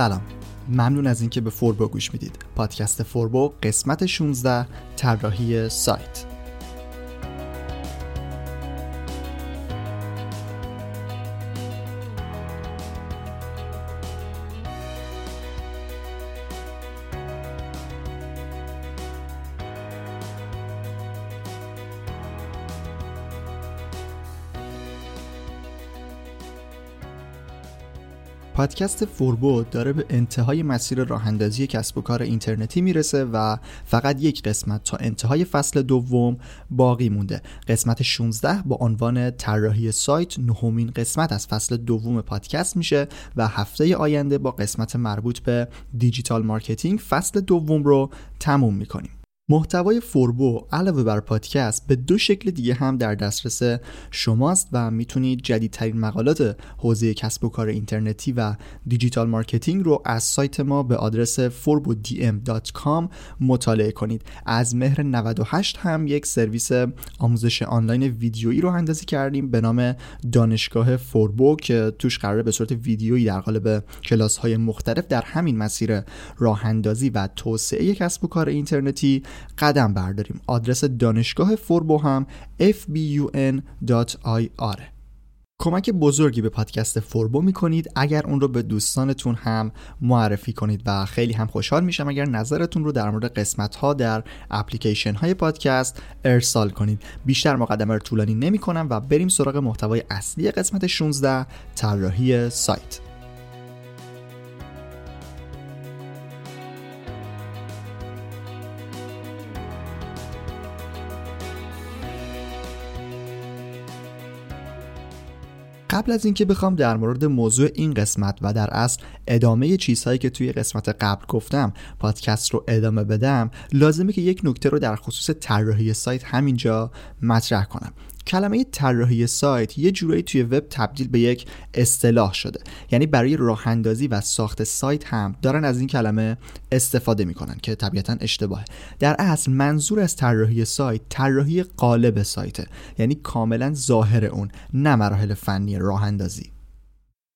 سلام. ممنون از اینکه به فوربو گوش می‌دید. پادکست فوربو قسمت 16 طراحی سایت. پادکست فوربو داره به انتهای مسیر راه اندازی کسب و کار اینترنتی می‌رسه و فقط یک قسمت تا انتهای فصل دوم باقی مونده. قسمت 16 با عنوان طراحی سایت نهمین قسمت از فصل دوم پادکست میشه و هفته آینده با قسمت مربوط به digital marketing فصل دوم رو تموم می‌کنیم. محتوای فوربو علاوه بر پادکست به دو شکل دیگه هم در دسترس شماست و می‌تونید جدیدترین مقالات حوزه کسب و کار اینترنتی و digital marketing رو از سایت ما به آدرس forbodm.com مطالعه کنید. از مهر 98 هم یک سرویس آموزش آنلاین ویدیویی راه اندازی کردیم به نام دانشگاه فوربو که توش قراره به صورت ویدیویی در قالب کلاس های مختلف در همین مسیر راه اندازی و توسعه کسب و کار اینترنتی قدم برداریم. آدرس دانشگاه فوربو هم fbun.ir کمک بزرگی به پادکست فوربو می‌کنید. اگر اون رو به دوستانتون هم معرفی کنید و خیلی هم خوشحال میشم اگر نظرتون رو در مورد قسمت ها در اپلیکیشن های پادکست ارسال کنید. بیشتر مقدمه رو طولانی نمی کنم و بریم سراغ محتوای اصلی قسمت 16 طراحی سایت. قبل از اینکه بخوام در مورد موضوع این قسمت و در اصل ادامه چیزهایی که توی قسمت قبل گفتم پادکست رو ادامه بدم لازمه که یک نکته رو در خصوص طراحی سایت همینجا مطرح کنم. کلمه طراحی سایت یه جورایی توی وب تبدیل به یک اصطلاح شده. یعنی برای راه اندازی و ساخت سایت هم دارن از این کلمه استفاده می‌کنن که طبیعتا اشتباهه. در اصل منظور از طراحی سایت طراحی قالب سایته. یعنی کاملا ظاهر اون نه مراحل فنی راه اندازی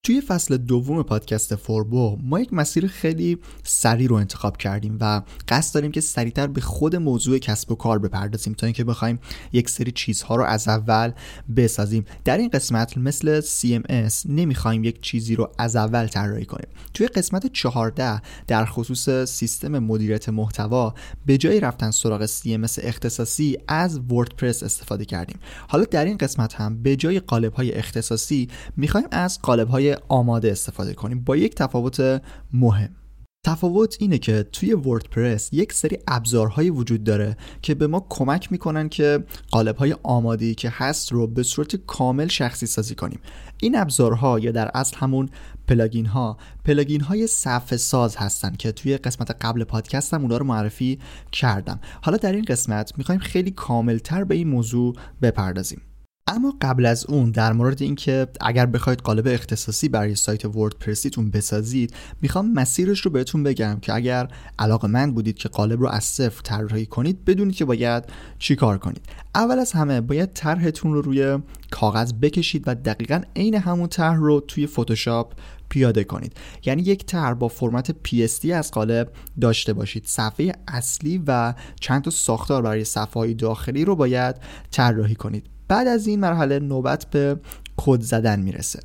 توی فصل دوم پادکست فوربو ما یک مسیر خیلی سریع رو انتخاب کردیم و قصد داریم که سریعتر به خود موضوع کسب و کار بپردازیم تا اینکه بخوایم یک سری چیزها رو از اول بسازیم. در این قسمت مثل CMS نمی‌خوایم یک چیزی رو از اول طراحی کنیم. توی قسمت 14 در خصوص سیستم مدیریت محتوا به جای رفتن سراغ CMS اختصاصی از وردپرس استفاده کردیم. حالا در این قسمت هم به جای قالب های اختصاصی می‌خوایم از قالب های آماده استفاده کنیم. با یک تفاوت مهم. تفاوت اینه که توی وردپرس یک سری ابزارهایی وجود داره که به ما کمک می‌کنن که قالب های آماده که هست رو به صورت کامل شخصی سازی کنیم. این ابزارها یا در اصل همون پلاگین ها پلاگین های صفحه ساز هستن که توی قسمت قبل پادکستم اونا رو معرفی کردم. حالا در این قسمت می‌خوایم خیلی کاملتر به این موضوع بپردازیم. اما قبل از اون در مورد اینکه اگر بخواید قالب اختصاصی برای سایت وردپرسیتون بسازید می‌خوام مسیرش رو بهتون بگم که اگر علاقه من بودید که قالب رو از صفر طراحی کنید بدونید که باید چیکار کنید. اول از همه باید طرحتون رو روی کاغذ بکشید و دقیقا عین همون طرح رو توی فتوشاپ پیاده کنید. یعنی یک طرح با فرمت PSD از قالب داشته باشید. صفحه اصلی و چند تا ساختار برای صفحه های داخلی رو باید طراحی کنید. بعد از این مرحله نوبت به کد زدن می‌رسه.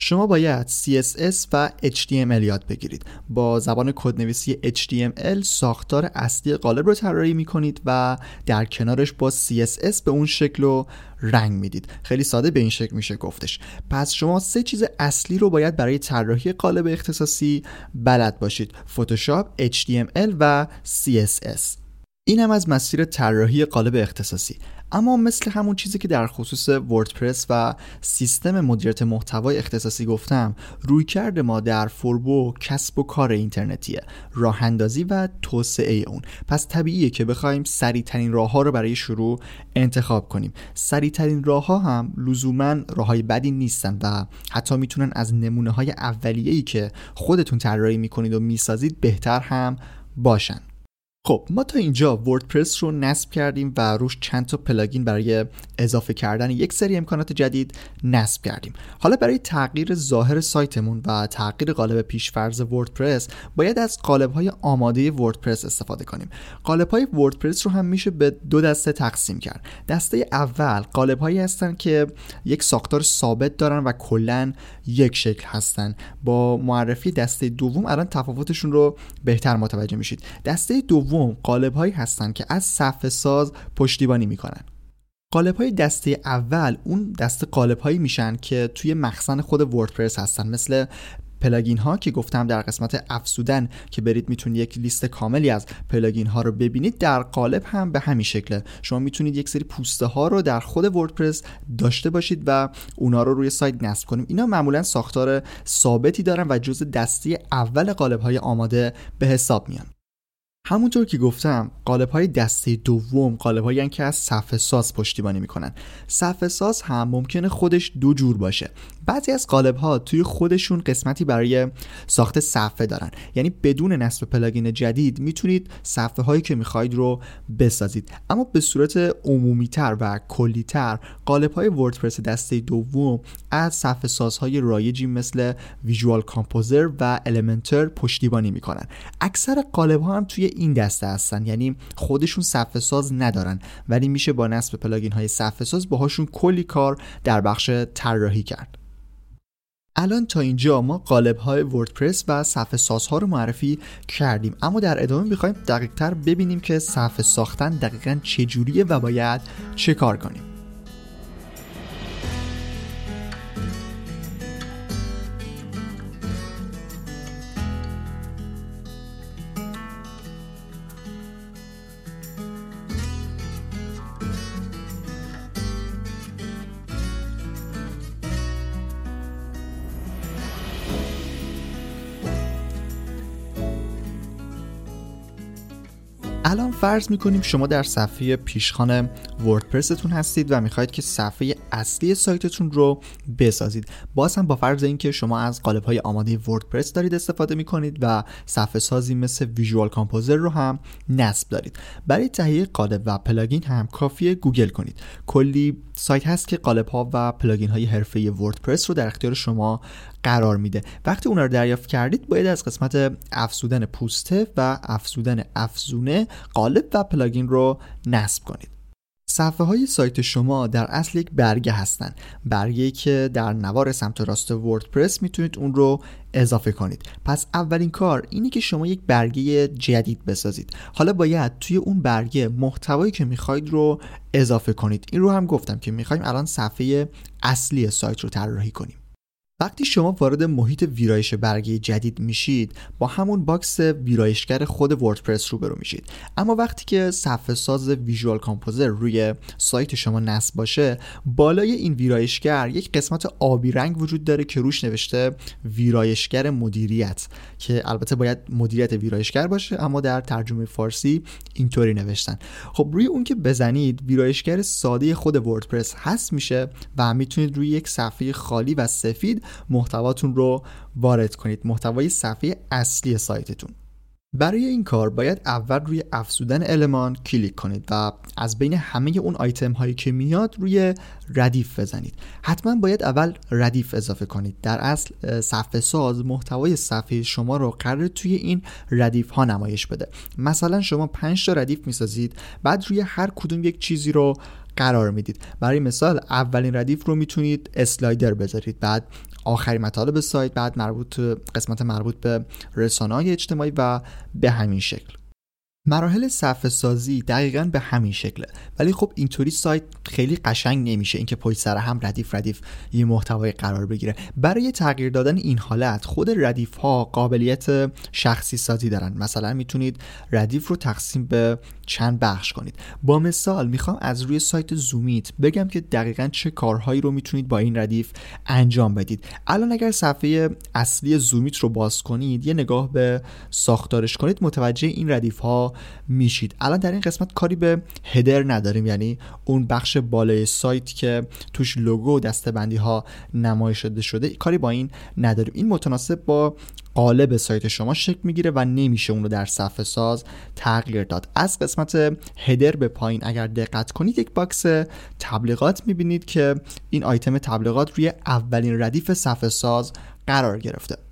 شما باید CSS و HTML یاد بگیرید. با زبان کدنویسی HTML ساختار اصلی قالب رو طراحی می‌کنید و در کنارش با CSS به اون شکل و رنگ می‌دید. خیلی ساده به این شکل میشه گفتش. پس شما سه چیز اصلی رو باید برای طراحی قالب اختصاصی بلد باشید. فتوشاپ HTML و CSS این هم از مسیر طراحی قالب اختصاصی. اما مثل همون چیزی که در خصوص وردپرس و سیستم مدیریت محتوای اختصاصی گفتم روی کرده ما در فوربو کسب و کار اینترنتیه راه اندازی و توسعه اون. پس طبیعیه که بخوایم سریعترین راه ها رو برای شروع انتخاب کنیم. سریعترین راه ها هم لزوما راه های بدی نیستن و حتی می‌تونن از نمونه های اولیه‌ای که خودتون طراحی می‌کنید و می‌سازید بهتر هم باشن. خب ما تا اینجا وردپرس رو نصب کردیم و روش چند تا پلاگین برای اضافه کردن یک سری امکانات جدید نصب کردیم. حالا برای تغییر ظاهر سایتمون و تغییر قالب پیشفرض وردپرس باید از قالب های آماده وردپرس استفاده کنیم. قالب های وردپرس رو هم میشه به دو دسته تقسیم کرد. دسته اول قالب هایی هستن که یک ساختار ثابت دارن و کلا یک شکل هستن. با معرفی دسته دوم الان تفاوتشون رو بهتر متوجه میشید. دسته دوم قالب هایی هستند که از صفحه ساز پشتیبانی می‌کنن. قالب های دسته اول اون دسته قالب هایی میشن که توی مخزن خود وردپرس هستن. مثل plugin ها که گفتم در قسمت افزودن که برید می‌تونید یک لیست کاملی از plugin ها رو ببینید در قالب هم به همین شکله شما می‌تونید یک سری پوسته ها رو در خود وردپرس داشته باشید و اونا رو روی سایت نصب کنیم اینا معمولا ساختار ثابتی دارن و جزو دسته اول قالب های آماده به حساب میان. همونطور که گفتم قالب های دسته دوم قالب هایی که از صفحه ساز پشتیبانی می‌کنن. صفحه ساز هم ممکنه خودش دو جور باشه. بعضی از قالب ها توی خودشون قسمتی برای ساخت صفحه دارن. یعنی بدون نصب plugin جدید می‌تونید صفحه هایی که می‌خواید رو بسازید. اما به صورت عمومی تر و کلی تر قالب های وردپرس دسته دوم از صفحه سازهای رایجی مثل Visual Composer و Elementor پشتیبانی می‌کنن. اکثر قالب ها هم توی این دسته هستن. یعنی خودشون صفحه ساز ندارن ولی میشه با نصب plugin های صفحه ساز باهاشون کلی کار در بخش طراحی کرد. الان تا اینجا ما قالب های وردپرس و صفحه سازها رو معرفی کردیم. اما در ادامه می‌خوایم دقیق تر ببینیم که صفحه ساختن دقیقا چجوریه و باید چه کار کنیم. فرض می‌کنیم شما در صفحه پیشخان وردپرستون هستید و می‌خواهید که صفحه اصلی سایتتون رو بسازید. باز هم با فرض اینکه شما از قالب های آماده وردپرس دارید استفاده می‌کنید و صفحه سازی مثل Visual Composer رو هم نصب دارید. برای تهیه قالب و plugin هم کافیه گوگل کنید. کلی سایت هست که قالب ها و plugin های حرفه‌ای وردپرس رو در اختیار شما قرار میده. وقتی اون رو دریافت کردید باید از قسمت افزودن پوسته و افزودن افزونه قالب و پلاگین رو نصب کنید. صفحه های سایت شما در اصل یک برگه هستند. برگه که در نوار سمت راست وردپرس می‌تونید اون رو اضافه کنید. پس اولین کار اینه که شما یک برگه جدید بسازید. حالا باید توی اون برگه محتوایی که می‌خواید رو اضافه کنید. این رو هم گفتم که می‌خوایم الان صفحه اصلی سایت رو طراحی کنیم. وقتی شما وارد محیط ویرایش برگه جدید میشید با همون box ویرایشگر خود وردپرس روبرو میشید. اما وقتی که صفحه ساز Visual Composer روی سایت شما نصب باشه بالای این ویرایشگر یک قسمت آبی رنگ وجود داره که روش نوشته ویرایشگر مدیریت که البته باید مدیریت ویرایشگر باشه اما در ترجمه فارسی اینطوری نوشتن. خب روی اون که بزنید ویرایشگر ساده خود وردپرس هست میشه و می‌تونید روی یک صفحه خالی و سفید محتواتون رو وارد کنید محتوای صفحه اصلی سایتتون. برای این کار باید اول روی افزودن المان کلیک کنید و از بین همه اون آیتم هایی که میاد روی ردیف بزنید. حتما باید اول ردیف اضافه کنید. در اصل صفحه ساز محتوای صفحه شما رو قراره توی این ردیف ها نمایش بده. مثلا شما 5 تا ردیف می‌سازید بعد روی هر کدوم یک چیزی رو قرار می‌دید. برای مثال اولین ردیف رو می‌تونید slider بذارید. بعد آخرین مطالب سایت بعد مربوط قسمت مربوط به رسانه های اجتماعی و به همین شکل. مراحل صفحه سازی دقیقا به همین شکله ولی خب اینطوری سایت خیلی قشنگ نمیشه اینکه پشت سر هم ردیف ردیف یه محتوای قرار بگیره. برای تغییر دادن این حالت خود ردیف ها قابلیت شخصی سازی دارن. مثلا می‌تونید ردیف رو تقسیم به چند بخش کنید. با مثال می‌خوام از روی سایت زومیت بگم که دقیقا چه کارهایی رو می‌تونید با این ردیف انجام بدید. الان اگر صفحه اصلی زومیت رو باز کنید یه نگاه به ساختارش کنید متوجه این ردیف ها میشید. الان در این قسمت کاری به header نداریم یعنی اون بخش بالای سایت که توش لوگو و دسته‌بندی ها نمایش داده شده کاری با این نداریم. این متناسب با قالب سایت شما شکل می‌گیره و نمیشه اون رو در صفحه ساز تغییر داد. از قسمت header به پایین اگر دقت کنید یک box تبلیغات می‌بینید که این آیتم تبلیغات روی اولین ردیف صفحه ساز قرار گرفته.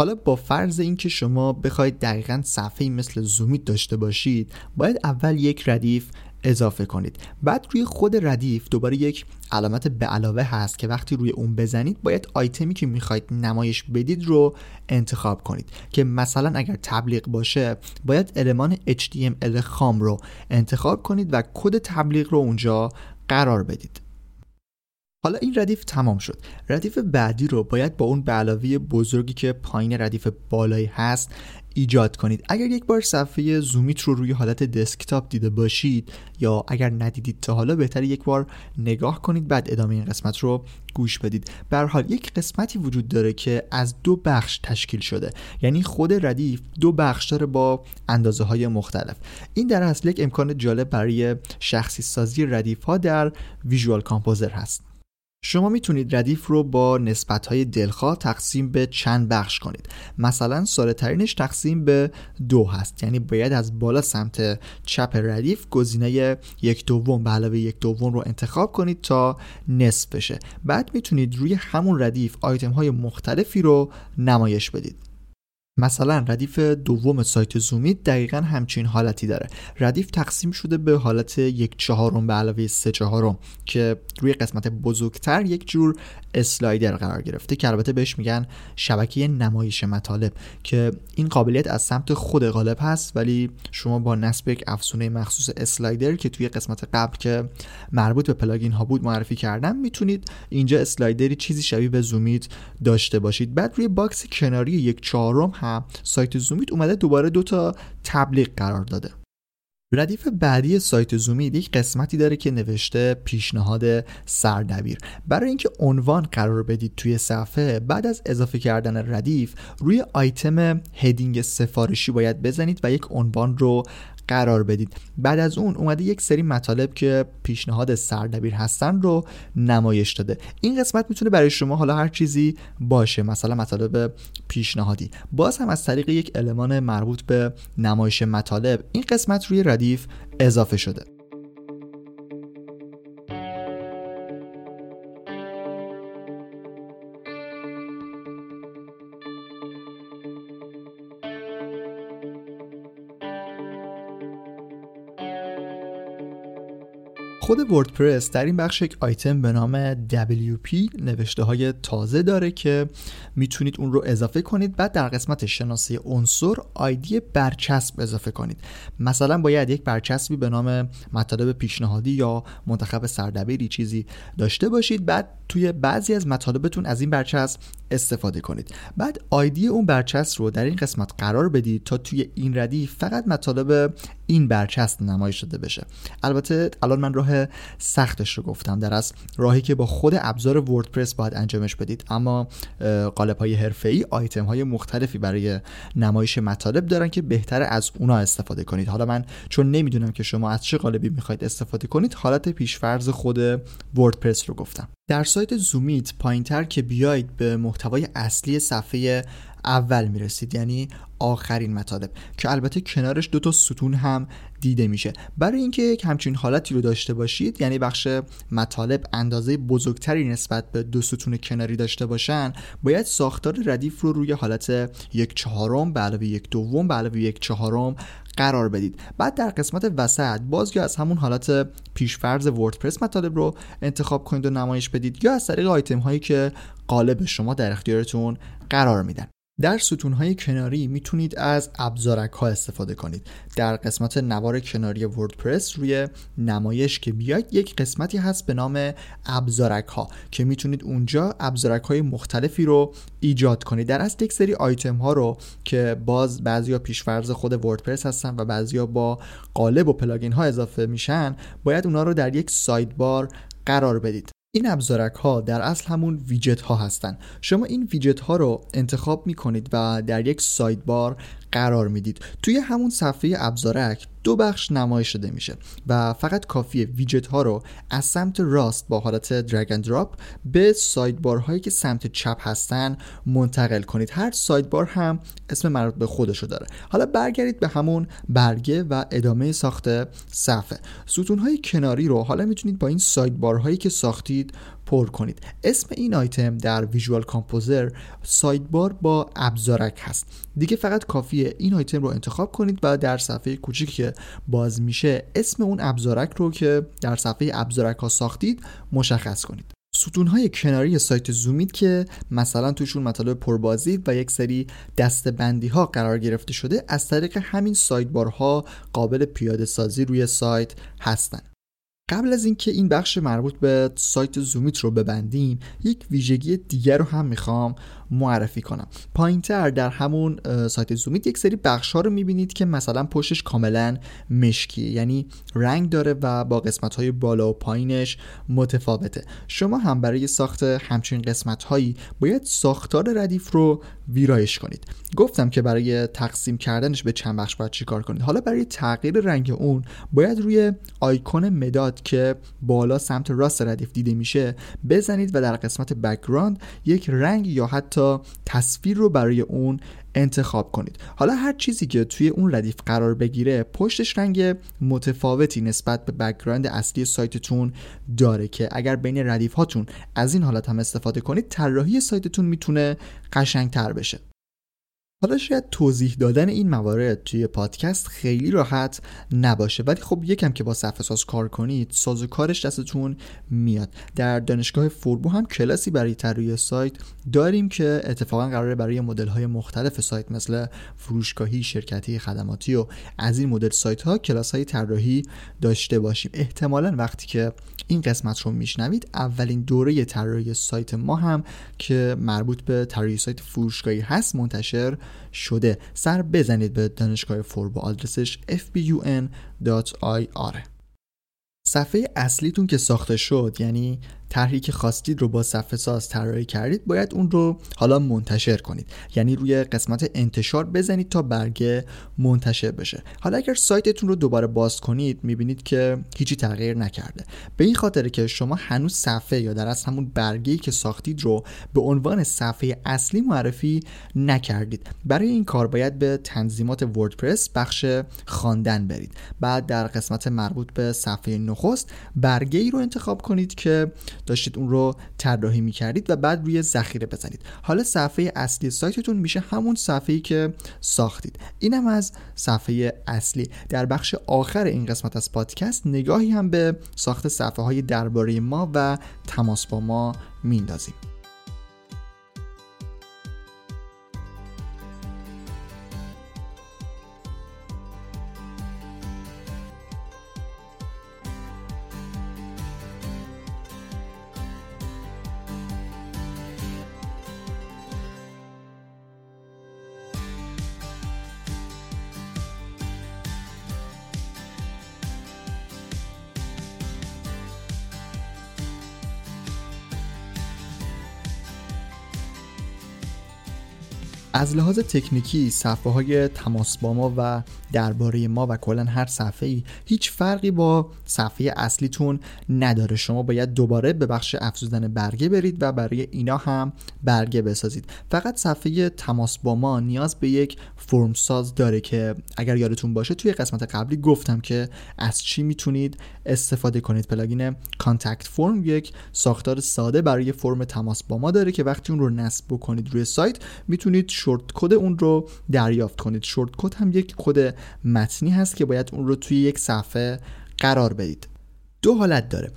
حالا با فرض اینکه شما بخواید دقیقا صفحه مثل زومیت داشته باشید باید اول یک ردیف اضافه کنید. بعد روی خود ردیف دوباره یک علامت به علاوه هست که وقتی روی اون بزنید باید آیتمی که می‌خواید نمایش بدید رو انتخاب کنید که مثلا اگر تبلیغ باشه باید المان HTML خام رو انتخاب کنید و کد تبلیغ رو اونجا قرار بدید. حالا این ردیف تمام شد. ردیف بعدی رو باید با اون به علاوه بزرگی که پایین ردیف بالایی هست ایجاد کنید. اگر یک بار صفحه زومیت رو روی حالت دسکتاپ دیده باشید یا اگر ندیدید تا حالا بهتر یک بار نگاه کنید بعد ادامه این قسمت رو گوش بدید. به حال یک قسمتی وجود داره که از دو بخش تشکیل شده. یعنی خود ردیف دو بخش داره با اندازه های مختلف. این در اصل یک امکان جالب برای شخصی سازی ردیف ها در ویژوال کامپوزر هست. شما می‌تونید ردیف رو با نسبتهای دلخواه تقسیم به چند بخش کنید. مثلا ساده ترینش تقسیم به دو هست. یعنی باید از بالا سمت چپ ردیف گزینه یک دوم به علاوه یک دوم رو انتخاب کنید تا نصف بشه. بعد می‌تونید روی همون ردیف آیتم های مختلفی رو نمایش بدید. مثلا ردیف دوم سایت زومیت دقیقا همچین حالتی داره. ردیف تقسیم شده به حالت یک چهارم به علاوه سه چهارم که روی قسمت بزرگتر یک جور اسلایدر قرار گرفته که البته بهش میگن شبکه نمایش مطالب که این قابلیت از سمت خود غالب هست ولی شما با نصب یک افزونه مخصوص اسلایدر که توی قسمت قبل که مربوط به plugin ها بود معرفی کردم می‌تونید اینجا slider ی چیزی شبیه به زومیت داشته باشید. بعد روی box کناری یک چهارم هم سایت زومیت اومده دوباره دو تا تبلیغ قرار داده. ردیف بعدی سایت زومیت یک قسمتی داره که نوشته پیشنهاد سردبیر. برای اینکه عنوان قرار بدید توی صفحه بعد از اضافه کردن ردیف روی آیتم heading سفارشی باید بزنید و یک عنوان رو قرار بدید. بعد از اون اومده یک سری مطالب که پیشنهاد سردبیر هستن رو نمایش داده. این قسمت می‌تونه برای شما حالا هر چیزی باشه مثلا مطالب پیشنهادی. باز هم از طریق یک المان مربوط به نمایش مطالب این قسمت روی ردیف اضافه شده. خود وردپرس در این بخش یک آیتم به نام WP نوشته های تازه داره که می‌تونید اون رو اضافه کنید. بعد در قسمت شناسی عنصر آیدی برچسب اضافه کنید. مثلا باید یک برچسبی به نام مطالب پیشنهادی یا منتخب سردبیری چیزی داشته باشید. بعد توی بعضی از مطالبتون از این برچسب استفاده کنید. بعد آیدی اون برچسب رو در این قسمت قرار بدید تا توی این ردیف فقط مطالب این برچسب نمایش داده بشه. البته الان من راه سختش رو گفتم در از راهی که با خود ابزار وردپرس باید انجامش بدید. اما قالب های حرفه ای آیتم های مختلفی برای نمایش مطالب دارن که بهتر از اونا استفاده کنید. حالا من چون نمی‌دونم که شما از چه قالبی می‌خواید استفاده کنید حالت پیشفرض خود وردپرس رو گفتم. در سایت زومیت پایینتر که بیاید به محتوای اصلی صفحه اول می‌رسید یعنی آخرین مطالب که البته کنارش دو تا ستون هم دیده میشه. برای اینکه یک همچین حالتی رو داشته باشید یعنی بخش مطالب اندازه بزرگتری نسبت به دو ستون کناری داشته باشن باید ساختار ردیف رو روی حالت یک چهارم به علاوه یک دوم به علاوه یک چهارم قرار بدید. بعد در قسمت وسط باز یا از همون حالت پیشفرض وردپرس مطالب رو انتخاب کنید و نمایش بدید یا از طریق آیتم هایی که قالب شما در اختیارتون قرار میدن. در ستونهای کناری می‌تونید از ابزارک ها استفاده کنید. در قسمت نوار کناری وردپرس روی نمایش که بیاید یک قسمتی هست به نام ابزارک ها که می‌تونید اونجا ابزارک های مختلفی رو ایجاد کنید. در اصل یک سری آیتم ها رو که باز بعضیا پیشفرض خود وردپرس هستن و بعضیا با قالب و plugin ها اضافه میشن باید اونا رو در یک sidebar قرار بدید. این ابزارک ها در اصل همون ویجت ها هستن. شما این ویجت ها رو انتخاب می کنید و در یک sidebar قرار می‌دید. توی همون صفحه ابزارک دو بخش نمایش داده میشه و فقط کافیه ویجت ها رو از سمت راست با حالت drag drop به sidebar هایی که سمت چپ هستن منتقل کنید. هر sidebar هم اسم مربوط به خودشو داره. حالا برگردید به همون برگه و ادامه ساخت صفحه. ستون های کناری رو حالا می‌تونید با این sidebar هایی که ساختید پر کنید. اسم این آیتم در Visual Composer sidebar با ابزارک هست. دیگه فقط کافیه این آیتم رو انتخاب کنید و در صفحه کوچیکی که باز میشه اسم اون ابزارک رو که در صفحه ابزارک ها ساختید مشخص کنید. ستون های کناری سایت زومیت که مثلا توشون مطالب پربازید و یک سری دسته‌بندی ها قرار گرفته شده از طریق همین سایت قابل پیاده سازی روی سایت هستند. قبل از اینکه این بخش مربوط به سایت زومیت رو ببندیم یک ویژگی دیگر رو هم می‌خوام معرفی کنم. پایینتر در همون سایت زومیت یک سری بخش ها رو می‌بینید که مثلا پشتش کاملا مشکی یعنی رنگ داره و با قسمت های بالا و پایینش متفاوته. شما هم برای ساخت همچین قسمت هایی باید ساختار ردیف رو ویرایش کنید. گفتم که برای تقسیم کردنش به چند بخش باید چیکار کنید. حالا برای تغییر رنگ اون باید روی آیکون مداد که بالا سمت راست ردیف دیده میشه بزنید و در قسمت background یک رنگ یا حتی تصویر رو برای اون انتخاب کنید. حالا هر چیزی که توی اون ردیف قرار بگیره پشتش رنگ متفاوتی نسبت به background اصلی سایتتون داره که اگر بین ردیف هاتون از این حالت هم استفاده کنید طراحی سایتتون می‌تونه قشنگتر بشه. حالا شاید توضیح دادن این موارد توی پادکست خیلی راحت نباشه ولی خب یکم که با صفحه ساز کار کنید ساز و کارش دستتون میاد. در دانشگاه فوربو هم کلاسی برای طراحی سایت داریم که اتفاقا قراره برای مدل های مختلف سایت مثل فروشگاهی شرکتی خدماتی و از این مدل سایت ها کلاس های طراحی داشته باشیم. احتمالا وقتی که این قسمت رو میشنوید اولین دوره طراحی سایت ما هم که مربوط به طراحی سایت فروشگاهی هست منتشر شده. سر بزنید به دانشگاه فور با آدرسش fbun.ir صفحه اصلیتون که ساخته شد یعنی طرحی که خواستید رو با صفحه ساز طراحی کردید باید اون رو حالا منتشر کنید. یعنی روی قسمت انتشار بزنید تا برگه منتشر بشه. حالا اگر سایتتون رو دوباره باز کنید می‌بینید که هیچی تغییر نکرده. به این خاطر که شما هنوز صفحه یا در از همون برگه که ساختید رو به عنوان صفحه اصلی معرفی نکردید. برای این کار باید به تنظیمات وردپرس بخش خواندن برید. بعد در قسمت مربوط به صفحه نخست برگه ای رو انتخاب کنید که داشتید اون رو طراحی می‌کردید و بعد روی ذخیره بزنید. حالا صفحه اصلی سایتتون میشه همون صفحه‌ای که ساختید. اینم از صفحه اصلی. در بخش آخر این قسمت از پادکست نگاهی هم به ساخت صفحه های درباره ما و تماس با ما میندازیم از لحاظ تکنیکی صفحه های تماس با ما و درباره ما و کلا هر صفحه ای هیچ فرقی با صفحه اصلیتون نداره. شما باید دوباره به بخش افزودن برگه برید و برای اینا هم برگه بسازید. فقط صفحه تماس با ما نیاز به یک فرم ساز داره که اگر یادتون باشه توی قسمت قبلی گفتم که از چی می‌تونید استفاده کنید. plugin Contact Form یک ساختار ساده برای فرم تماس با ما داره که وقتی اون رو نصب بکنید روی سایت می‌تونید short code اون رو دریافت کنید. short code هم یک کد متنی هست که باید اون رو توی یک صفحه قرار بدید. دو حالت داره.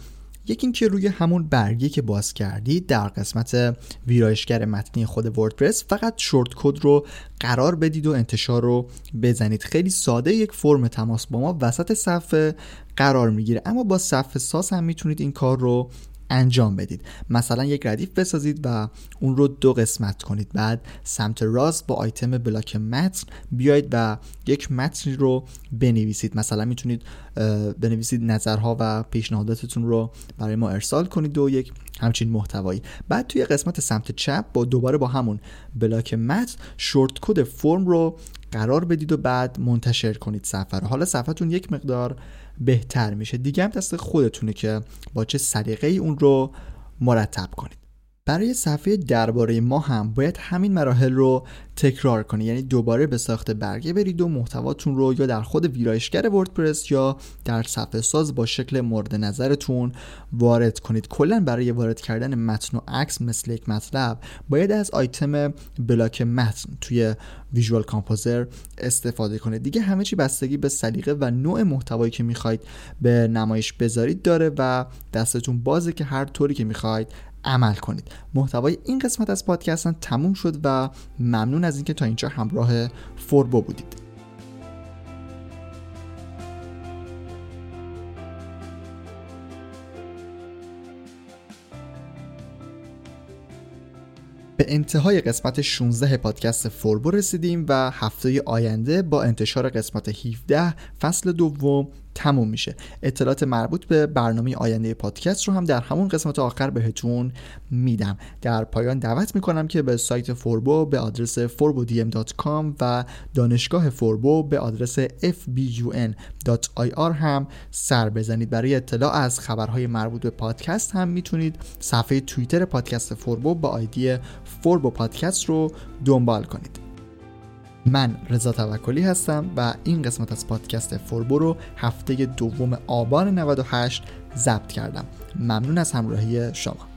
یکی اینکه روی همون برگی که باز کردید در قسمت ویرایشگر متنی خود وردپرس فقط short code رو قرار بدید و انتشار رو بزنید. خیلی ساده یک فرم تماس با ما وسط صفحه قرار می‌گیره. اما با صفحه ساز هم می‌تونید این کار رو انجام بدید. مثلا یک ردیف بسازید و اون رو دو قسمت کنید. بعد سمت راست با آیتم بلاک متن بیاید و یک متن رو بنویسید. مثلا می‌تونید بنویسید نظرها و پیشنهاداتتون رو برای ما ارسال کنید و یک همچین محتوایی. بعد توی قسمت سمت چپ با دوباره با همون بلاک متن شورت کد فرم رو قرار بدید و بعد منتشر کنید صفحه رو. حالا صفحتون یک مقدار بهتر میشه. دیگه هم دست خودتونه که با چه سلیقه ای اون رو مرتب کنید. برای صفحه درباره ما هم باید همین مراحل رو تکرار کنید یعنی دوباره به ساخت برگه برید و محتواتون رو یا در خود ویرایشگر وردپرس یا در صفحه ساز با شکل مورد نظرتون وارد کنید. کلا برای وارد کردن متن و عکس مثل یک مطلب باید از آیتم بلاک متن توی ویژوال کامپوزر استفاده کنید. دیگه همه چی بستگی به سلیقه و نوع محتوایی که می‌خواید به نمایش بذارید داره و دستتون بازه که هر طوری که می‌خواید عمل کنید. محتوای این قسمت از پادکست تموم شد و ممنون از اینکه تا اینجا همراه فوربو بودید. به انتهای قسمت 16 پادکست فوربو رسیدیم و هفته آینده با انتشار قسمت 17 فصل دوم تموم میشه. اطلاعات مربوط به برنامه آینده پادکست رو هم در همون قسمت آخر بهتون میدم. در پایان دعوت می‌کنم که به سایت فوربو به آدرس forbodm.com و دانشگاه فوربو به آدرس fbun.ir هم سر بزنید. برای اطلاع از خبرهای مربوط به پادکست هم می‌تونید صفحه توییتر پادکست فوربو با آیدی فوربو پادکست رو دنبال کنید. من رضا توکلی هستم و این قسمت از پادکست فوربو رو هفته دوم آبان 98 ضبط کردم. ممنون از همراهی شما.